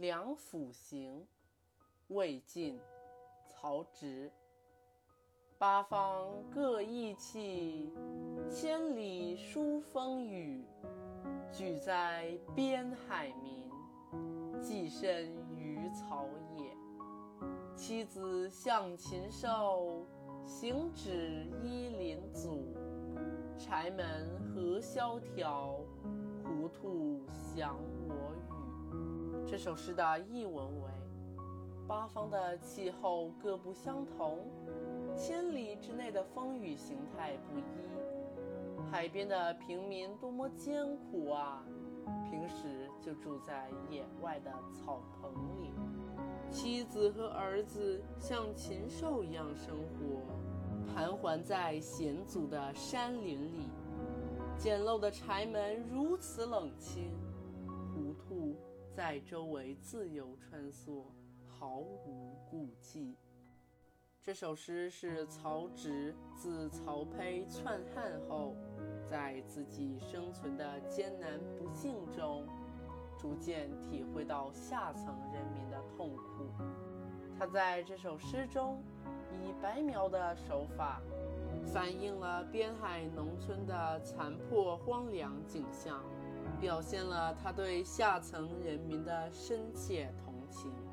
梁甫行，魏晋，曹植。八方各异气，千里殊风雨。举在边海民，寄身于草野。妻子向禽兽，行止依林阻。柴门何萧条，胡兔响我。这首诗的译文为：八方的气候各不相同。千里之内的风雨形态不一，海边的平民多么艰苦啊！平时就住在野外的草棚里，妻子和儿子像禽兽一样生活，盘桓在险阻的山林里。简陋的柴门如此冷清，在周围自由穿梭，毫无顾忌。这首诗是曹植自曹丕篡汉后，在自己生存的艰难不幸中，逐渐体会到下层人民的痛苦。他在这首诗中，以白描的手法，反映了边海农村的残破荒凉景象，表现了他对下层人民的深切同情。